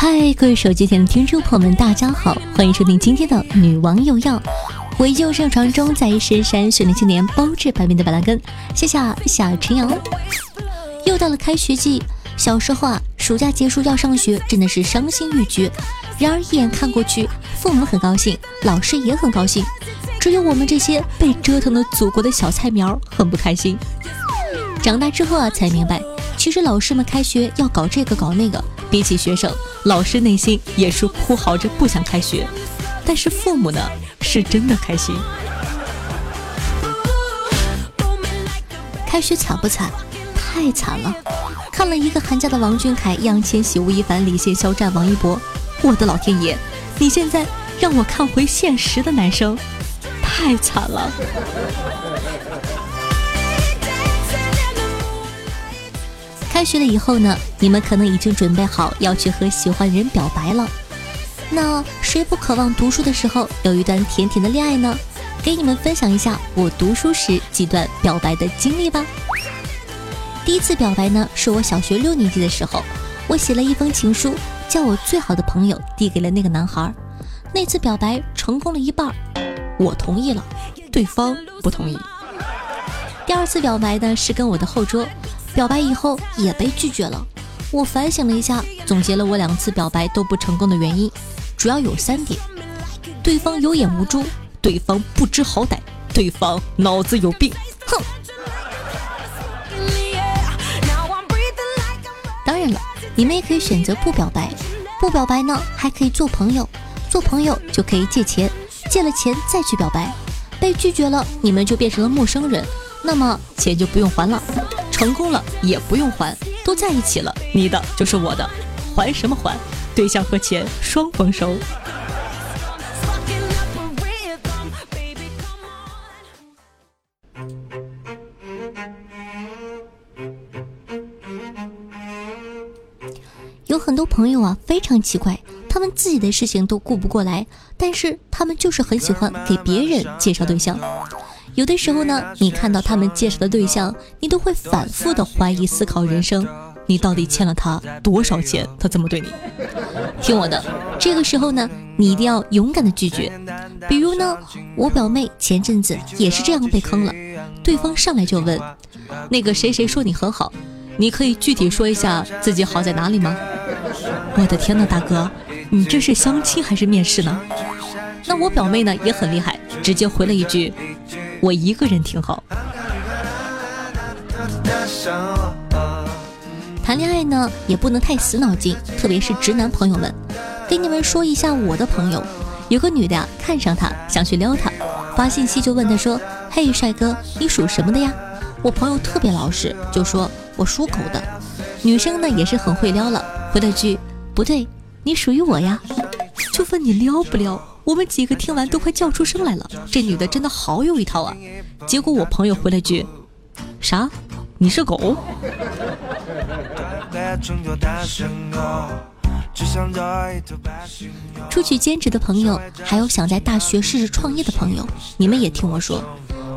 嗨，各位手机前的听众朋友们，大家好，欢迎收听今天的女王有药。我依旧上床中，在深山训练青年，包治百病的板蓝根。谢谢小陈阳。又到了开学季，小时候啊，暑假结束要上学，真的是伤心欲绝。然而一眼看过去，父母很高兴，老师也很高兴，只有我们这些被折腾的祖国的小菜苗很不开心。长大之后啊，才明白，其实老师们开学要搞这个搞那个。比起学生，老师内心也是哭嚎着不想开学，但是父母呢，是真的开心。开学惨不惨？太惨了！看了一个寒假的王俊凯、易烊千玺、吴亦凡、李现、肖战、王一博，我的老天爷！你现在让我看回现实的男生，太惨了。开学了以后呢，你们可能已经准备好要去和喜欢的人表白了。那谁不渴望读书的时候有一段甜甜的恋爱呢？给你们分享一下我读书时几段表白的经历吧。第一次表白呢，是我小学六年级的时候，我写了一封情书，叫我最好的朋友递给了那个男孩。那次表白成功了一半，我同意了，对方不同意。第二次表白呢，是跟我的后桌。表白以后也被拒绝了，我反省了一下，总结了我两次表白都不成功的原因，主要有三点：对方有眼无珠，对方不知好歹，对方脑子有病。哼！当然了，你们也可以选择不表白，不表白呢还可以做朋友，做朋友就可以借钱，借了钱再去表白，被拒绝了你们就变成了陌生人，那么钱就不用还了。成功了也不用还，都在一起了，你的就是我的，还什么还？对象和钱双丰收。有很多朋友啊，非常奇怪，他们自己的事情都顾不过来，但是他们就是很喜欢给别人介绍对象。有的时候呢，你看到他们介绍的对象，你都会反复的怀疑思考人生，你到底欠了他多少钱，他这么对你？听我的，这个时候呢，你一定要勇敢的拒绝。比如呢，我表妹前阵子也是这样被坑了，对方上来就问，那个谁谁说你很好，你可以具体说一下自己好在哪里吗？我的天呐，大哥，你这是相亲还是面试呢？那我表妹呢也很厉害，直接回了一句。我一个人挺好。谈恋爱呢，也不能太死脑筋，特别是直男朋友们。给你们说一下我的朋友，有个女的呀，看上他，想去撩他，发信息就问他说：“嘿，帅哥，你属什么的呀？”我朋友特别老实，就说：“我属狗的。”女生呢也是很会撩了，回了句：“不对，你属于我呀。”就问你撩不撩？我们几个听完都快叫出声来了，这女的真的好有一套啊！结果我朋友回了句：“啥？你是狗？”出去兼职的朋友，还有想在大学试试创业的朋友，你们也听我说：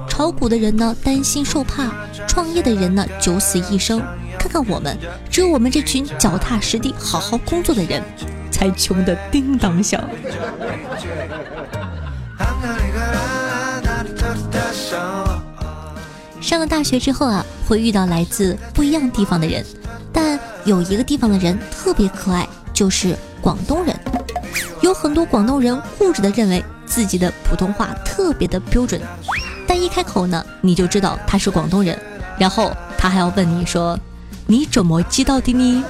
炒股的人呢担心受怕，创业的人呢九死一生。看看我们，只有我们这群脚踏实地、好好工作的人。才穷的叮当响。上了大学之后啊，会遇到来自不一样地方的人，但有一个地方的人特别可爱，就是广东人。有很多广东人固执的认为自己的普通话特别的标准，但一开口呢，你就知道他是广东人，然后他还要问你说：“你怎么知道的呢？”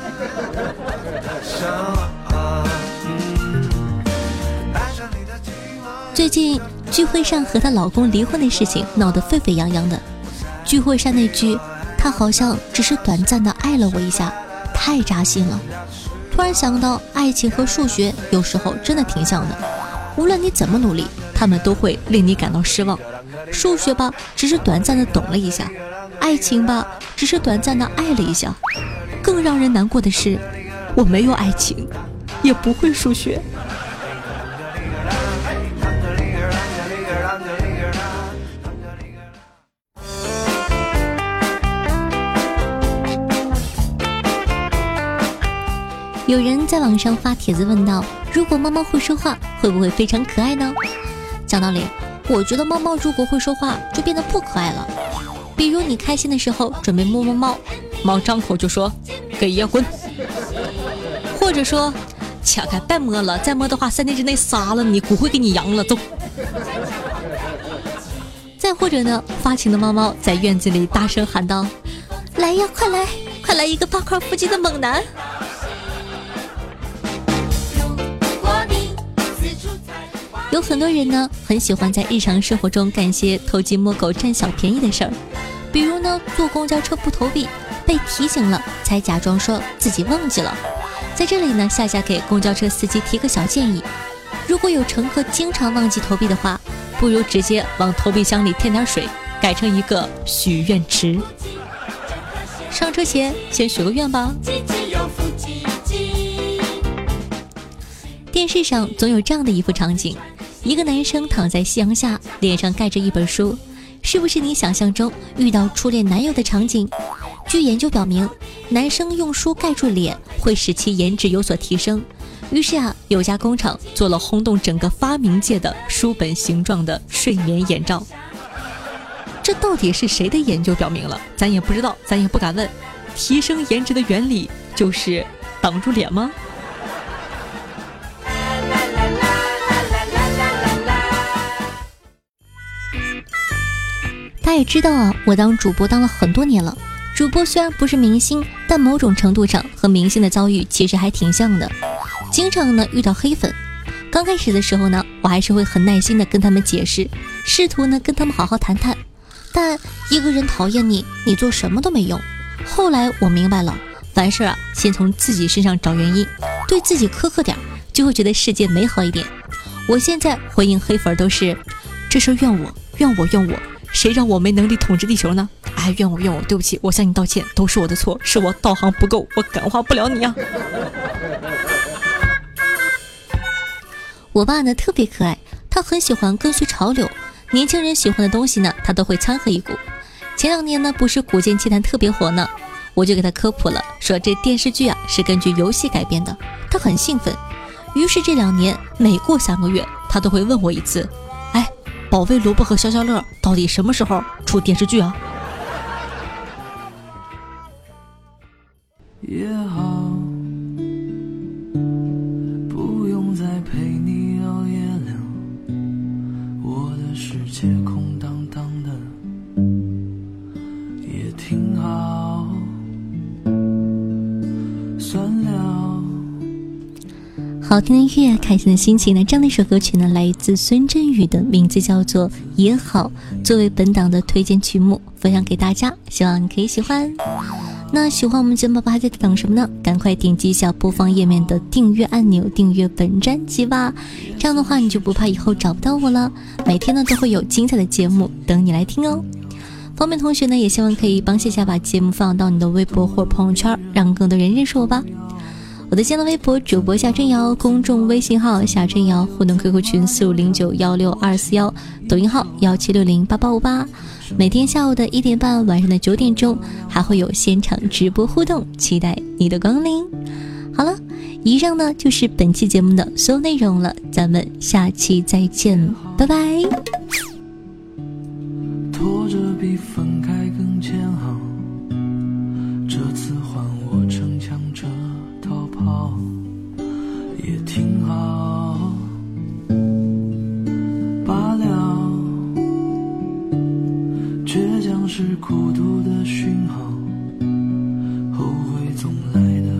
最近聚会上和她老公离婚的事情闹得沸沸扬扬的。聚会上那句“他好像只是短暂的爱了我一下”，太扎心了。突然想到，爱情和数学有时候真的挺像的。无论你怎么努力，他们都会令你感到失望。数学吧，只是短暂的懂了一下；爱情吧，只是短暂的爱了一下。更让人难过的是，我没有爱情，也不会数学。有人在网上发帖子问道：“如果猫猫会说话，会不会非常可爱呢？”讲道理，我觉得猫猫如果会说话，就变得不可爱了。比如你开心的时候准备摸摸猫，猫张口就说：“给爷滚！”或者说：“切开别摸了，再摸的话三天之内杀了你，骨灰给你扬了，走。”再或者呢，发情的猫猫在院子里大声喊道：“来呀，快来，快来一个八块腹肌的猛男！”有很多人呢，很喜欢在日常生活中干些偷鸡摸狗、占小便宜的事儿，比如呢，坐公交车不投币，被提醒了才假装说自己忘记了。在这里呢，夏夏给公交车司机提个小建议：如果有乘客经常忘记投币的话，不如直接往投币箱里添点水，改成一个许愿池。上车前先许个愿吧。电视上总有这样的一幅场景。一个男生躺在夕阳下，脸上盖着一本书，是不是你想象中遇到初恋男友的场景？据研究表明，男生用书盖住脸会使其颜值有所提升。于是啊，有家工厂做了轰动整个发明界的书本形状的睡眠眼罩。这到底是谁的研究表明了？咱也不知道，咱也不敢问。提升颜值的原理就是挡住脸吗？他也知道啊，我当主播当了很多年了。主播虽然不是明星，但某种程度上和明星的遭遇其实还挺像的。经常呢遇到黑粉，刚开始的时候呢，我还是会很耐心的跟他们解释，试图呢跟他们好好谈谈。但一个人讨厌你，你做什么都没用。后来我明白了，凡事啊，先从自己身上找原因，对自己苛刻点，就会觉得世界美好一点。我现在回应黑粉都是，这事怨我，怨我，怨我。谁让我没能力统治地球呢？哎，怨我怨我，对不起，我向你道歉，都是我的错，是我道行不够，我感化不了你啊。我爸呢特别可爱，他很喜欢跟随潮流，年轻人喜欢的东西呢，他都会掺和一股。前两年呢，不是《古剑奇谭》特别火呢，我就给他科普了，说这电视剧啊是根据游戏改编的，他很兴奋。于是这两年每过三个月，他都会问我一次。保卫萝卜和消消乐到底什么时候出电视剧啊？也好，不用再陪你熬夜了，我的世界空荡好听的音乐，开心的心情呢？这样的一首歌曲呢，来自孙振宇的名字叫做《也好》，作为本档的推荐曲目，分享给大家，希望你可以喜欢。那喜欢我们节目宝宝还在等什么呢？赶快点击一下播放页面的订阅按钮，订阅本专辑吧。这样的话，你就不怕以后找不到我了。每天呢，都会有精彩的节目等你来听哦。方便同学呢，也希望可以帮夏夏把节目放到你的微博或朋友圈，让更多人认识我吧。我的新浪微博主播夏春瑶，公众微信号夏春瑶，互动 QQ 群四五零九幺六二四幺，抖音号幺七六零八八五八。每天下午的一点半，晚上的九点钟，还会有现场直播互动，期待你的光临。好了，以上呢就是本期节目的所有内容了，咱们下期再见，拜拜。拖着比分开更煎熬，这次换我逞强着。好，也挺好，罢了。倔强是孤独的讯号，后悔总来得。